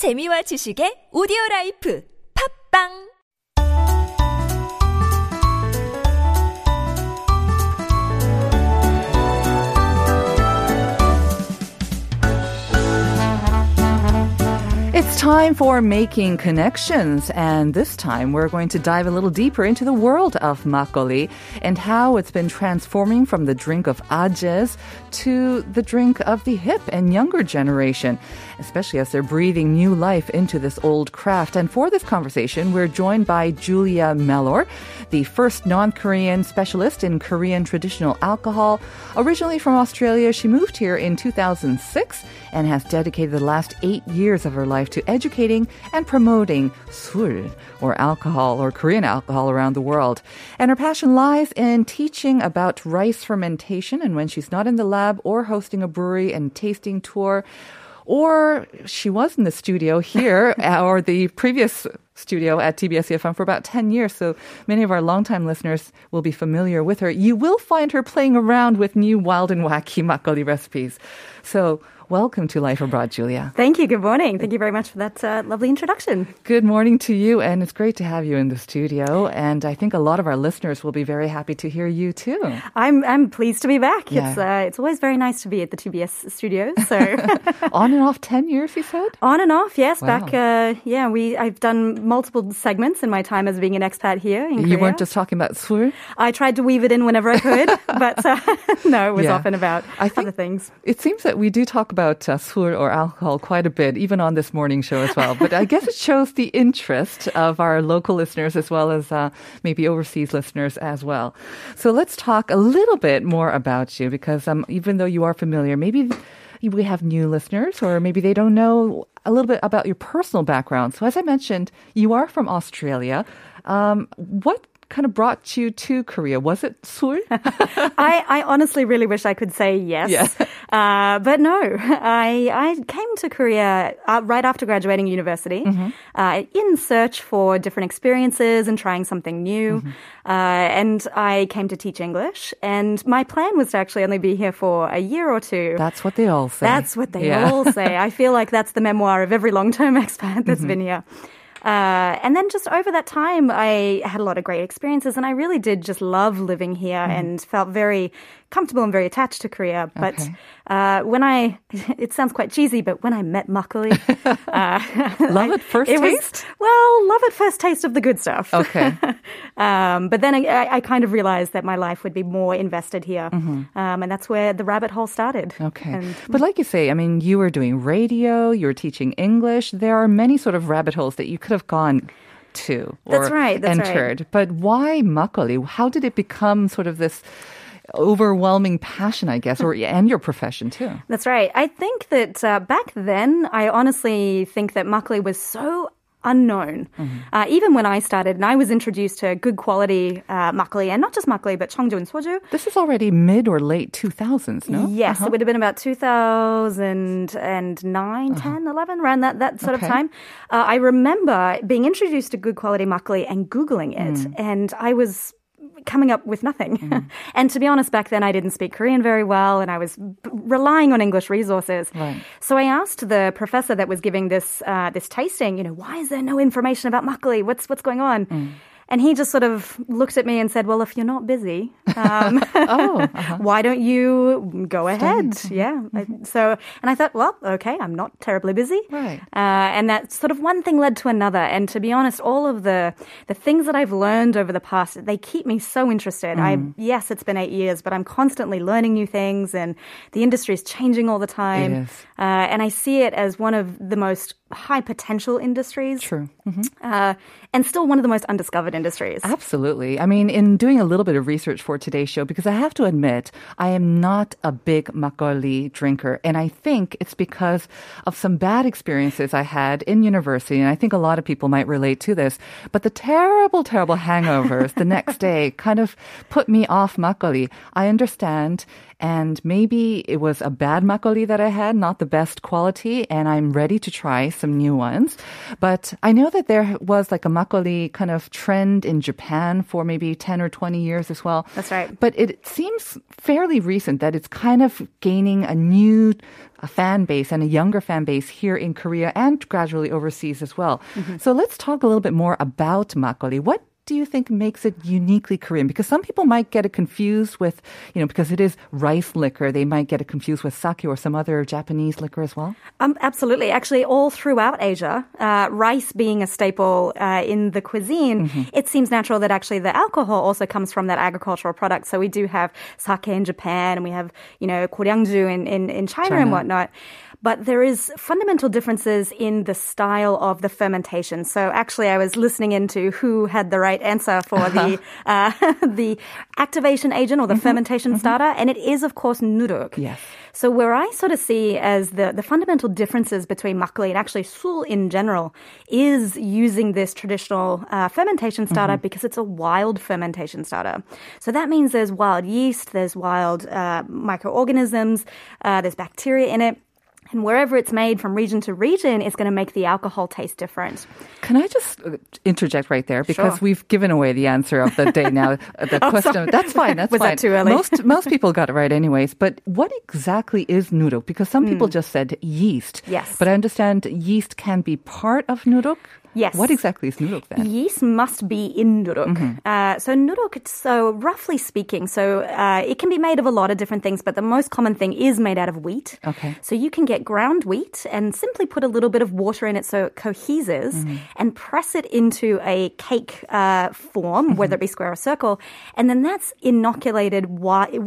재미와 지식의 오디오 라이프. 팝빵 It's time for making connections, and this time we're going to dive a little deeper into the world of makgeolli and how it's been transforming from the drink of ajes to the drink of the hip and younger generation, especially as they're breathing new life into this old craft. And for this conversation, we're joined by Julia Mellor, the first non-Korean specialist in Korean traditional alcohol. Originally from Australia, she moved here in 2006 and has dedicated the last eight years of her life to educating and promoting 술, or alcohol, or Korean alcohol around the world. And her passion lies in teaching about rice fermentation. And when she's not in the lab or hosting a brewery and tasting tour, or she was in the studio here or the previous studio at TBS EFM for about 10 years. So many of our longtime listeners will be familiar with her. You will find her playing around with new wild and wacky makgeolli recipes. So welcome to Life Abroad, Julia. Thank you. Good morning. Thank you very much for that uh, lovely introduction. Good morning to you, and it's great to have you in the studio. And I think a lot of our listeners will be very happy to hear you too. I'm I'm pleased to be back. Yeah. It's uh, it's always very nice to be at the TBS studios. So On and off 10 years, you said? on and off, yes. Wow. Back, uh, yeah. We I've done multiple segments in my time as being an expat here in You Korea. weren't just talking about 술? I tried to weave it in whenever I could, but uh, no, it was Yeah. often about I think- other things. It seems that we do talk about uh, 술 or alcohol quite a bit, even on this morning show as well. But I guess it shows the interest of our local listeners as well as uh, maybe overseas listeners as well. So let's talk a little bit more about you because um, even though you are familiar, maybe we have new listeners or maybe they don't know a little bit about your personal background. So as I mentioned, you are from Australia. Um, what kind of brought you to Korea? Was it 술? I, I honestly really wish I could say yes. Yeah. Uh, but no, I, I came to Korea uh, right after graduating university Mm-hmm. uh, in search for different experiences and trying something new. Mm-hmm. Uh, and I came to teach English. And my plan was to actually only be here for a year or two. That's what they all say. That's what they Yeah. all say. I feel like that's the memoir of every long-term expat that's Mm-hmm. been here. Uh, and then just over that time, I had a lot of great experiences, and I really did just love living here Mm-hmm. and felt very comfortable and very attached to Korea. But Okay. uh, when I, it sounds quite cheesy, but when I met makgeolli, uh, Love at first it was- taste? well, love at first taste of the good stuff. Okay. um, but then I, I kind of realized that my life would be more invested here, Mm-hmm. um, and that's where the rabbit hole started. Okay. And but like you say, I mean, you were doing radio, you were teaching English. There are many sort of rabbit holes that you could have gone to or That's right, that's right. entered. But why makgeolli? How did it become sort of this overwhelming passion, I guess, or and your profession too? That's right. I think that uh, back then, I honestly think that makgeolli was so unknown. Mm-hmm. Uh, even when I started, and I was introduced to good quality uh, makgeolli, and not just makgeolli, but cheongju and soju. This is already mid or late 2000s, no? Yes, Uh-huh. it would have been about 2009, 10, 11, around that, that sort Okay. of time. Uh, I remember being introduced to good quality makgeolli and Googling it, Mm. and I was coming up with nothing. and to be honest, back then I didn't speak Korean very well, and I was b- relying on English resources. Right. So I asked the professor that was giving this uh, this tasting, you know, why is there no information about makgeolli? What's what's going on? Mm. And he just sort of looked at me and said, "Well, if you're not busy, um, Oh, uh-huh. why don't you go ahead? Mm-hmm. Yeah. I- So, and I thought, well, okay, I'm not terribly busy. Right. Uh, and that sort of one thing led to another. And to be honest, all of the the things that I've learned over the past, they keep me so interested. I Mm. yes, it's been eight years, but I'm constantly learning new things, and the industry is changing all the time. Uh, and I see it as one of the most high potential industries. True. Uh, and still one of the most undiscovered industries. Absolutely. I mean, in doing a little bit of research for today's show, because I have to admit, I am not a big makgeolli drinker. And I think it's because of some bad experiences I had in university. And I think a lot of people might relate to this. But the terrible, terrible hangovers the next day kind of put me off makgeolli. I understand and maybe it was a bad makgeolli that I had, not the best quality, and I'm ready to try some new ones. But I know that there was like a makgeolli kind of trend in Japan for maybe 10 or 20 years as well. That's right. But it seems fairly recent that it's kind of gaining a new a fan base and a younger fan base here in Korea and gradually overseas as well. Mm-hmm. So let's talk a little bit more about makgeolli. What do you think makes it uniquely Korean? Because some people might get it confused with, you know, because it is rice liquor, they might get it confused with sake or some other Japanese liquor as well. Um, absolutely. Actually, all throughout Asia, uh, rice being a staple uh, in the cuisine, it seems natural that actually the alcohol also comes from that agricultural product. So we do have sake in Japan, and we have you know goryangju in in, in China, and whatnot. But there is fundamental differences in the style of the fermentation. So actually, I was listening into who had the right answer for the uh, the activation agent or the fermentation starter, and it is of course nuruk. Yes. So where I sort of see as the, the fundamental differences between makgeolli and actually sul in general is using this traditional uh, fermentation starter because it's a wild fermentation starter. So that means there's wild yeast, there's wild uh, microorganisms, uh, there's bacteria in it. And wherever it's made from region to region, it's going to make the alcohol taste different. Can I just uh, interject right there because Sure. we've given away the answer of the day now. uh, The question sorry. that's fine. That's Was fine. that too early? Most most people got it right anyways. But what exactly is nuruk? Because some people just said yeast. Hmm. Yes. But I understand yeast can be part of nuruk. Yes. What exactly is nuruk then? Yeast must be in nuruk. Uh, so nuruk, it's so roughly speaking, so uh, it can be made of a lot of different things, but the most common thing is made out of wheat. Okay. So you can get ground wheat and simply put a little bit of water in it so it coheses and press it into a cake uh, form, whether it be square or circle, and then that's inoculated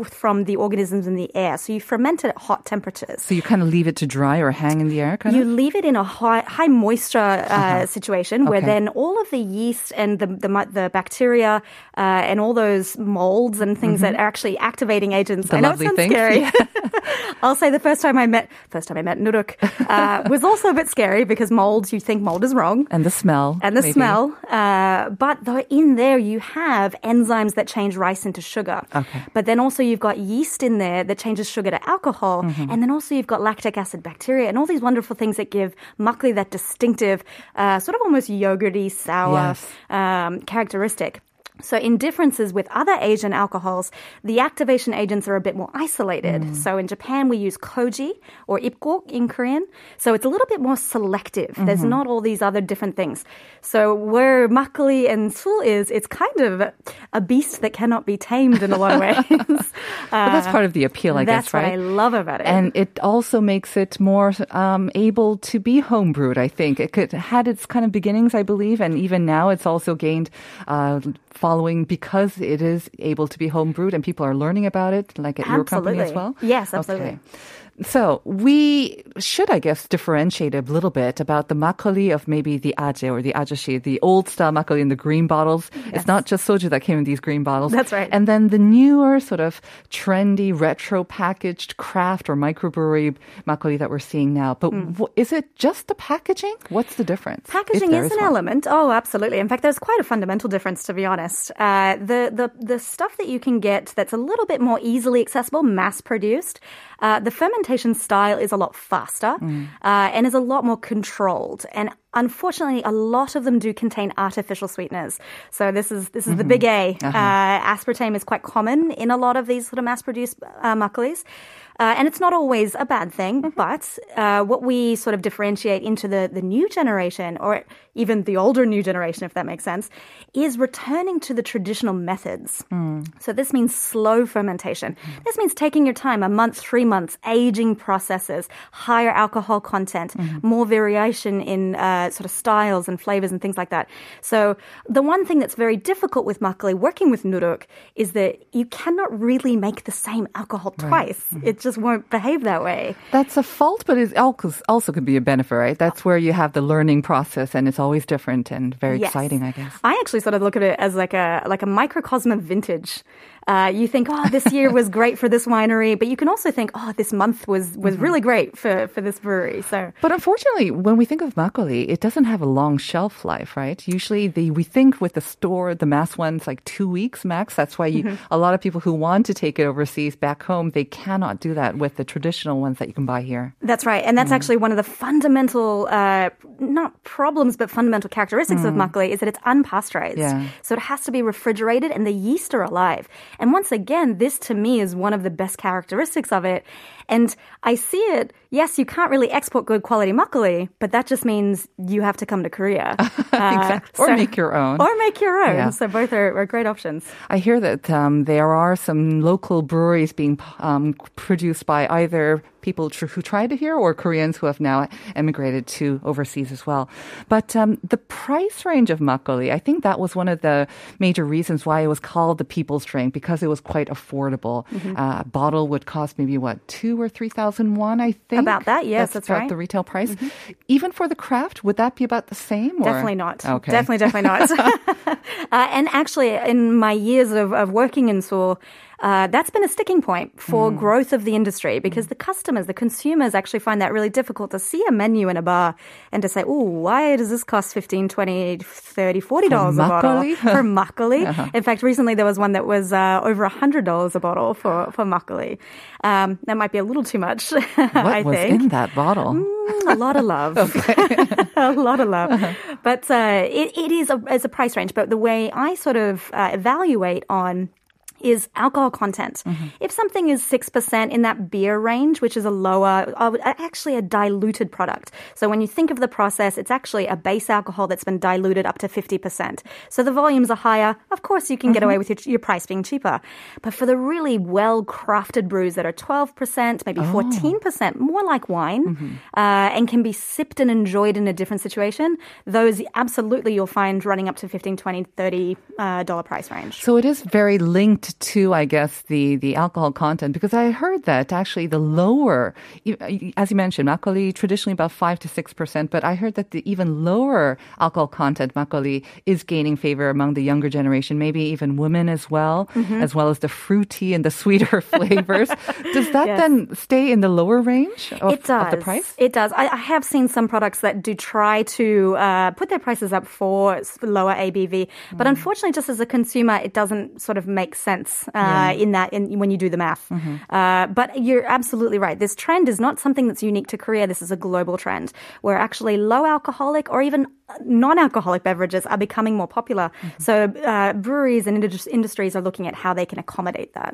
from the organisms in the air. So you ferment it at hot temperatures. So you kind of leave it to dry or hang in the air, kind of? You of. leave it in a high, high moisture uh, situation where Okay. then all of the yeast and the the, the bacteria uh, and all those molds and things that are actually activating agents. The I know it sounds things, scary. I'll say the first time I met first time I met Nuruk uh, was also a bit scary because mold. You think mold is wrong. And the smell. And the maybe. smell, uh, but though in there you have enzymes that change rice into sugar. Okay. But then also you've got yeast in there that changes sugar to alcohol, Mm-hmm. and then also you've got lactic acid bacteria and all these wonderful things that give makgeolli that distinctive, uh, sort of almost yogurty, sour Yes. um, characteristic. So, in differences with other Asian alcohols, the activation agents are a bit more isolated. Mm. So, in Japan, we use koji or ipgok in Korean. So, it's a little bit more selective. There's Mm-hmm. not all these other different things. So, where makgeolli and sul is, it's kind of a beast that cannot be tamed in a lot of ways. But that's part of the appeal, I That's guess, right? what I love about it. And it also makes it more um, able to be homebrewed, I think. It could, had its kind of beginnings, I believe, and even now it's also gained uh, following because it is able to be homebrewed and people are learning about it, like at your company as well? Yes, absolutely. Okay. So we should, I guess, differentiate a little bit about the makgeolli of maybe the aje or the ajashi, the old style makgeolli in the green bottles. It's not just soju that came in these green bottles. That's right. And then the newer sort of trendy retro packaged craft or microbrewery makgeolli that we're seeing now. But wh- is it just the packaging? What's the difference? If Packaging is an one? element. Oh, absolutely. In fact, there's quite a fundamental difference, to be honest. Uh, the, the, the stuff that you can get that's a little bit more easily accessible, mass produced, uh, the fermentation style is a lot faster Mm. uh, and is a lot more controlled. And unfortunately, a lot of them do contain artificial sweeteners. So this is this is the big A. Uh-huh. Uh, aspartame is quite common in a lot of these sort of mass-produced uh, makgeollis. Uh, and it's not always a bad thing, Mm-hmm. but uh, what we sort of differentiate into the, the new generation, or even the older new generation, if that makes sense, is returning to the traditional methods. Mm. So this means slow fermentation. This means taking your time, a month, three months, aging processes, higher alcohol content, Mm-hmm. more variation in uh, sort of styles and flavors and things like that. So the one thing that's very difficult with makgeolli, working with nuruk, is that you cannot really make the same alcohol twice. Mm-hmm. It just won't behave that way. That's a fault, but it also also could be a benefit, right? That's where you have the learning process, and it's always different and very Yes. exciting, I guess. I actually sort of look at it as like a like a microcosm of vintage. Uh, you think, oh, this year was great for this winery, but you can also think, oh, this month was was really great for for this brewery. So But unfortunately, when we think of makgeolli, it doesn't have a long shelf life, right? Usually, the we think with the store, the mass ones, like two weeks max. That's why you, a lot of people who want to take it overseas back home, they cannot do that with the traditional ones that you can buy here. That's right. And that's Mm. actually one of the fundamental, uh, not problems, but fundamental characteristics of makgeolli is that it's unpasteurized. Mm. Yeah. So it has to be refrigerated and the yeast are alive. And once again, this to me is one of the best characteristics of it. And I see it, yes, you can't really export good quality makgeolli, but that just means you have to come to Korea. Uh, Exactly. Or make your own. Or make your own. Yeah. So both are, are great options. I hear that um, there are some local breweries being um, produced by either people tr- who tried it here or Koreans who have now emigrated to overseas as well. But um, the price range of makgeolli, I think that was one of the major reasons why it was called the people's drink because it was quite affordable. Mm-hmm. Uh, a bottle would cost maybe what two or three thousand won, I think. About that, yes, that's about right. Mm-hmm. the retail price. Even for the craft, would that be about the same? Or? Definitely not. Okay. Definitely, definitely not. uh, and actually, in my years of, of working in Seoul, uh, that's been a sticking point for Mm. growth of the industry because the customers, the consumers actually find that really difficult to see a menu in a bar and to say, oh, why does this cost 15 20 30 $40 a bottle for makgeolli? Uh-huh. In fact, recently there was one that was uh, over $100 a bottle for, for makgeolli. Um, that might be a little too much, What I was think. in that bottle? Mm, a lot of love. a lot of love. But uh, it, it is a, it's a price range. But the way I sort of uh, evaluate on is alcohol content. If something is 6% in that beer range, which is a lower, uh, actually a diluted product. So when you think of the process, it's actually a base alcohol that's been diluted up to 50%. So the volumes are higher. Of course, you can get away with your, your price being cheaper. But for the really well crafted brews that are 12%, maybe 14%, more like wine, uh, and can be sipped and enjoyed in a different situation, those absolutely you'll find running up to 15 20 30 uh, dollar price range. So it is very linked to, I guess, the, the alcohol content because I heard that actually the lower, as you mentioned, makgeolli traditionally about five to six percent, but I heard that the even lower alcohol content makgeolli is gaining favor among the younger generation, maybe even women as well, Mm-hmm. as well as the fruity and the sweeter flavors. Does that Yes. then stay in the lower range of, it does. the price? It does. I, I have seen some products that do try to uh, put their prices up for lower ABV, Mm. but unfortunately, just as a consumer, it doesn't sort of make sense uh, in that in, when you do the math. Mm-hmm. Uh, but you're absolutely right. This trend is not something that's unique to Korea. This is a global trend where actually low alcoholic or even non-alcoholic beverages are becoming more popular. Mm-hmm. So uh, breweries and indus- industries are looking at how they can accommodate that.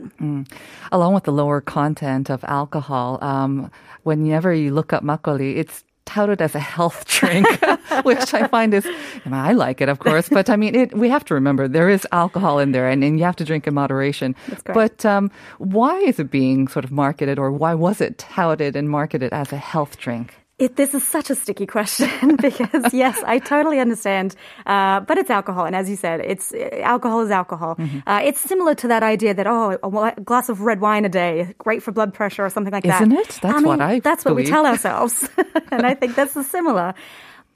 along with the lower content of alcohol, um, whenever you look up makgeolli, it's touted as a health drink, which I find is, I, like it, of course, but I mean, it, we have to remember there is alcohol in there and, and you have to drink in moderation. But um, why is it being sort of marketed or why was it touted and marketed as a health drink? It, this is such a sticky question because yes, I totally understand, uh, but it's alcohol, and as you said, it's alcohol is alcohol. Mm-hmm. Uh, it's similar to that idea that oh, a glass of red wine a day, great for blood pressure or something like that. Isn't it? That's mean, what I That's what we tell ourselves, and I think that's similar.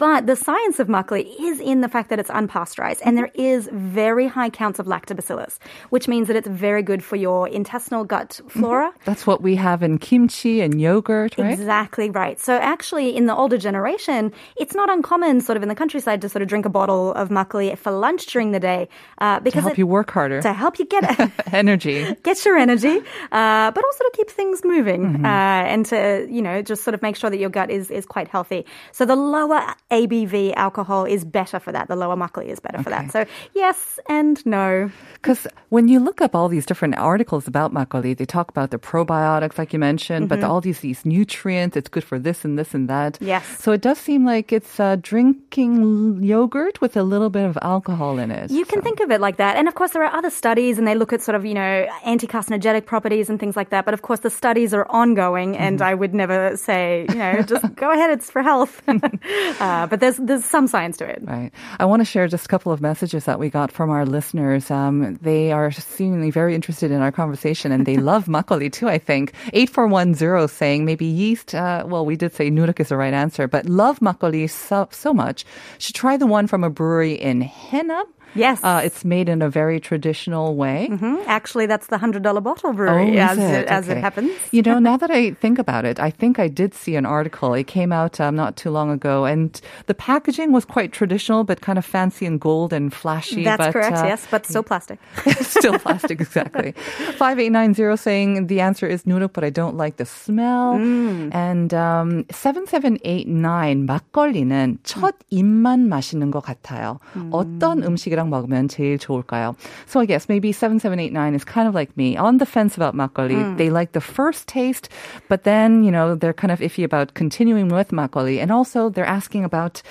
But the science of makgeolli is in the fact that it's unpasteurized, and there is very high counts of lactobacillus, which means that it's very good for your intestinal gut flora. That's what we have in kimchi and yogurt, right? Exactly right. So actually, in the older generation, it's not uncommon, sort of in the countryside, to sort of drink a bottle of makgeolli for lunch during the day, uh, To because help it- you work harder. to help you get Energy. get your energy, uh, but also to keep things moving Mm-hmm. uh, and to you know just sort of make sure that your gut is is quite healthy. So the lower ABV alcohol is better for that. The lower makgeolli is better for that. So yes and no. Because when you look up all these different articles about makgeolli, they talk about the probiotics, like you mentioned, but all these these nutrients. It's good for this and this and that. Mm-hmm. Yes. So it does seem like it's uh, drinking yogurt with a little bit of alcohol in it. You can So- think of it like that. And of course, there are other studies and they look at sort of, you know, anti carcinogenic properties and things like that. But of course, the studies are ongoing and Mm-hmm. I would never say, you know, just go ahead, it's for health. uh, but there's, there's some science to it. Right. I want to share just a couple of messages that we got from our listeners. Um, they are seemingly very interested in our conversation and they love makgeolli too, I think. 8410 saying maybe yeast, uh, well, we did say nuruk is the right answer, but love makgeolli so, so much. Should try the one from a brewery in Haenam. Yes. Uh, it's made in a very traditional way. Hmm? Actually, that's the $100 bottle Oh, brewery, is as, it? as Okay. it happens. You know, now that I think about it, I think I did see an article. It came out um, not too long ago, and the packaging was quite traditional, but kind of fancy and gold and flashy. That's but, correct, uh, yes, but still plastic. Still plastic, exactly. 5890 saying the answer is noodle, but I don't like the smell. Mm. And um, 7789 막걸리는 첫 입만 마시는 것 같아요. 어떤 음식이랑 먹으면 제일 좋을까요? So I guess maybe 7789 is kind of like me, on the fence about 막걸리. They like the first taste, but then, you know, they're kind of iffy about continuing with 막걸리. And also they're asking about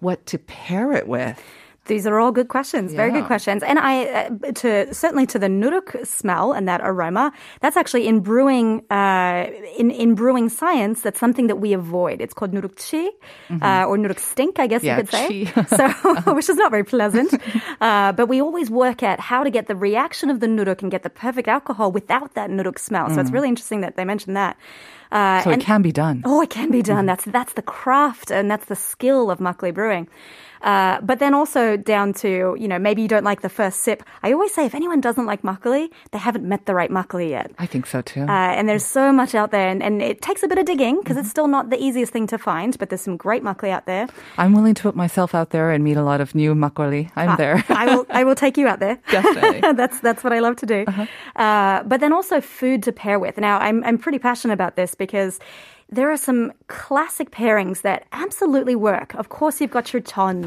what to pair it with. These are all good questions, very good questions. And I, uh, to certainly to the nuruk smell and that aroma, that's actually in brewing, uh, in in brewing science. That's something that we avoid. It's called nurukchi uh, or nuruk stink, I guess Mm-hmm. Yeah, you could say. so, which is not very pleasant. Uh, but we always work at how to get the reaction of the nuruk and get the perfect alcohol without that nuruk smell. So Mm. it's really interesting that they mentioned that. Uh, So it can be done. Oh, it can be done. That's that's the craft and that's the skill of makgeolli brewing. Uh, but then also down to you know maybe you don't like the first sip. I always say if anyone doesn't like makgeolli, they haven't met the right makgeolli yet. I think so too. Uh, and there's so much out there, and, and it takes a bit of digging because it's still not the easiest thing to find. But there's some great makgeolli out there. I'm willing to put myself out there and meet a lot of new makgeolli. I'm there. I will I will take you out there. Definitely. that's that's what I love to do. uh but then also food to pair with. Now I'm I'm pretty passionate about this because. There are some classic pairings that absolutely work. Of course, you've got your tons,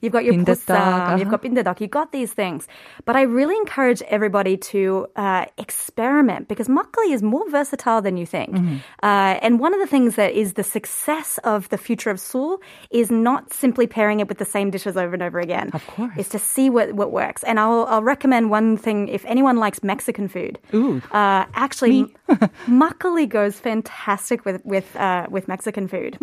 you've got your bossam, you've uh-huh. got bindaetteok, you've got these things. But I really encourage everybody to uh, experiment because makgeolli is more versatile than you think. Mm-hmm. Uh, and one of the things that is the success of the future of sul is not simply pairing it with the same dishes over and over again. Of course. Is to see what, what works. And I'll, I'll recommend one thing if anyone likes Mexican food. Ooh. Uh, actually, makgeolli goes fantastic with with uh, with Mexican food.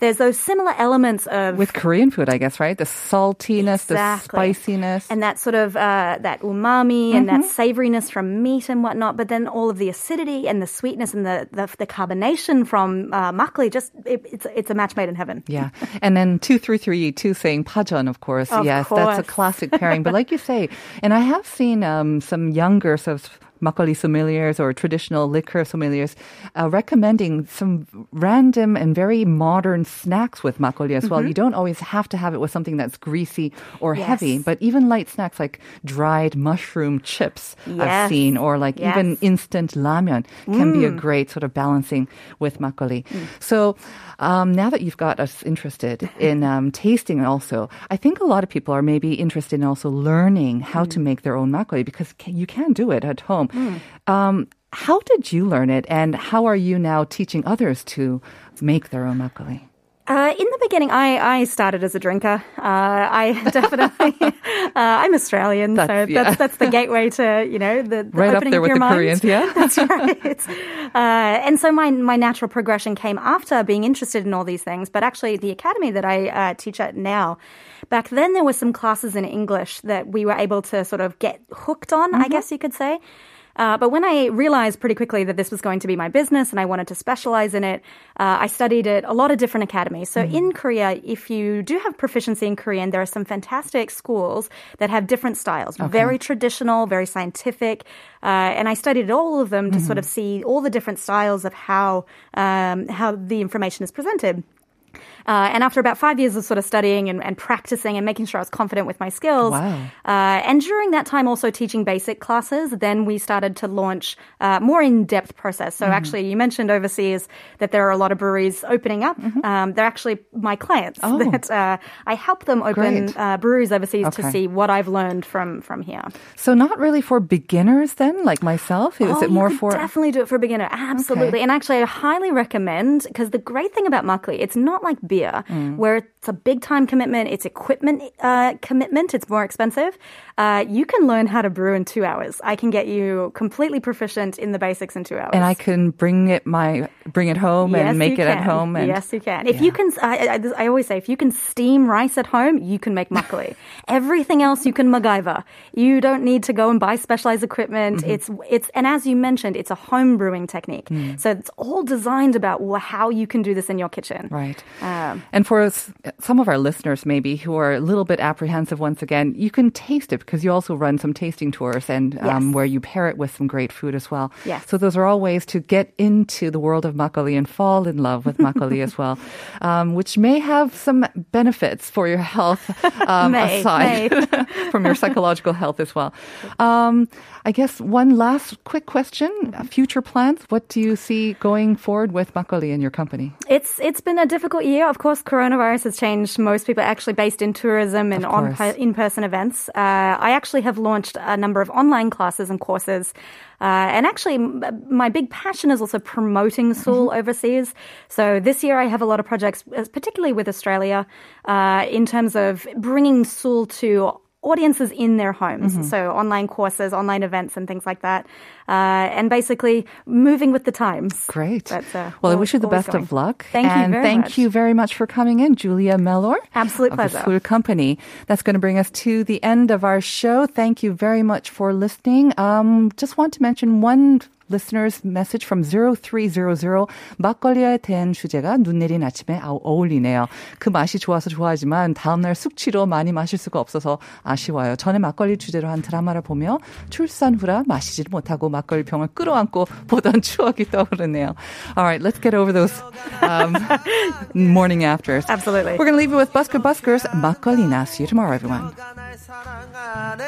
There's those similar elements of Hmm. With Korean food, I guess, right? The saltiness, Exactly. the spiciness. and that sort of uh, that umami and that savoriness from meat and whatnot, but then all of the acidity and the sweetness and the the, the carbonation from uh, makgeolli, just it, it's it's a match made in heaven. yeah. And then 2332 saying pajeon, of course. Of yes, that's a classic pairing. but like you say, and I have seen um, some younger sort of makgeolli sommeliers or traditional liquor sommeliers uh, recommending some random and very modern snacks with makgeolli as well. You don't always have to have it with something that's greasy or Mm-hmm. Yes. heavy, but even light snacks like dried mushroom chips I've seen, or like Yes. even instant ramyeon can be a Mm. great sort of balancing with makgeolli. So um, now that you've got us interested in um, tasting also, I think a lot of people are maybe interested in also learning how Mm. to make their own makgeolli because ca- you can do it at home. Um, how did you learn it and how are you now teaching others to make their own makgeolli? Uh, in the beginning, I, I started as a drinker. Uh, I definitely, uh, I'm Australian, so That's- yeah. that's that's the gateway to you know the, the Right up opening there of with your the mind. Koreans, yeah? That's right. Uh, and so my my natural progression came after being interested in all these things. But actually, the academy that I uh, teach at now, back then there were some classes in English that we were able to sort of get hooked on. Mm-hmm. I guess you could say. Uh, but when I realized pretty quickly that this was going to be my business and I wanted to specialize in it, uh, I studied at a lot of different academies. So in Korea, if you do have proficiency in Korean, there are some fantastic schools that have different styles, very traditional, very scientific. Uh, and I studied all of them to sort of see all the different styles of how um, how the information is presented. Uh, and after about five years of sort of studying and, and practicing and making sure I was confident with my skills, Wow. uh, and during that time also teaching basic classes, then we started to launch uh, more in-depth process. So actually, you mentioned overseas that there are a lot of breweries opening up. Um, they're actually my clients Oh. that uh, I help them open uh, breweries overseas to see what I've learned from from here. So not really for beginners then, like myself? Is oh, it more for... definitely do it for a beginner. Absolutely. And actually, I highly recommend because the great thing about makgeolli, it's not like beer Mm. where it's a big time commitment. It's equipment uh, commitment. It's more expensive. Uh, you can learn how to brew in two hours. I can get you completely proficient in the basics in two hours. and I can bring it my bring it home Yes, and make you it at can. home. And yes, you can. If you can, I, I, I always say, if you can steam rice at home, you can make makgeolli. Everything else you can MacGyver. You don't need to go and buy specialized equipment. Mm-hmm. It's it's and as you mentioned, it's a home brewing technique. Mm. So it's all designed about how you can do this in your kitchen. Right. Yeah. And for s- some of our listeners, maybe who are a little bit apprehensive, once again, you can taste it because you also run some tasting tours and um, Yes. where you pair it with some great food as well. Yes. So those are all ways to get into the world of makgeolli and fall in love with makgeolli as well, um, which may have some benefits for your health um, May, aside from your psychological health as well. I guess one last quick question: uh, future plans. What do you see going forward with makgeolli and your company? It's it's been a difficult year. Of course, coronavirus has changed most people actually based in tourism and on in person events. Uh, I actually have launched a number of online classes and courses. Uh, and actually, m- my big passion is also promoting sul overseas. So this year, I have a lot of projects, uh, particularly with Australia, uh, in terms of bringing sul to audiences in their homes. Mm-hmm. So online courses, online events, and things like that uh, and basically moving with the times. Great. That's, uh, well, I wish you the best going. of luck. Thank and you very thank much. you very much for coming in, Julia Mellor. Absolute of pleasure. The Sool Company. That's going to bring us to the end of our show. Thank you very much for listening. Um, just want to mention one listeners message from 0300 막걸리에 대한 주제가 눈 내린 아침에 어울리네요. 그 맛이 좋아서 좋아하지만 다음날 숙취로 많이 마실 수가 없어서 아쉬워요. 전에 막걸리 주제로 한 드라마를 보며 출산 후라 마시지 못하고 막걸리 병을 끌어안고 보던 추억이 떠오르네요. All right, let's get over those um, morning afters. Absolutely. We're going to leave you with Busker Buskers, 막걸리나. See you tomorrow, everyone. 날 사랑하네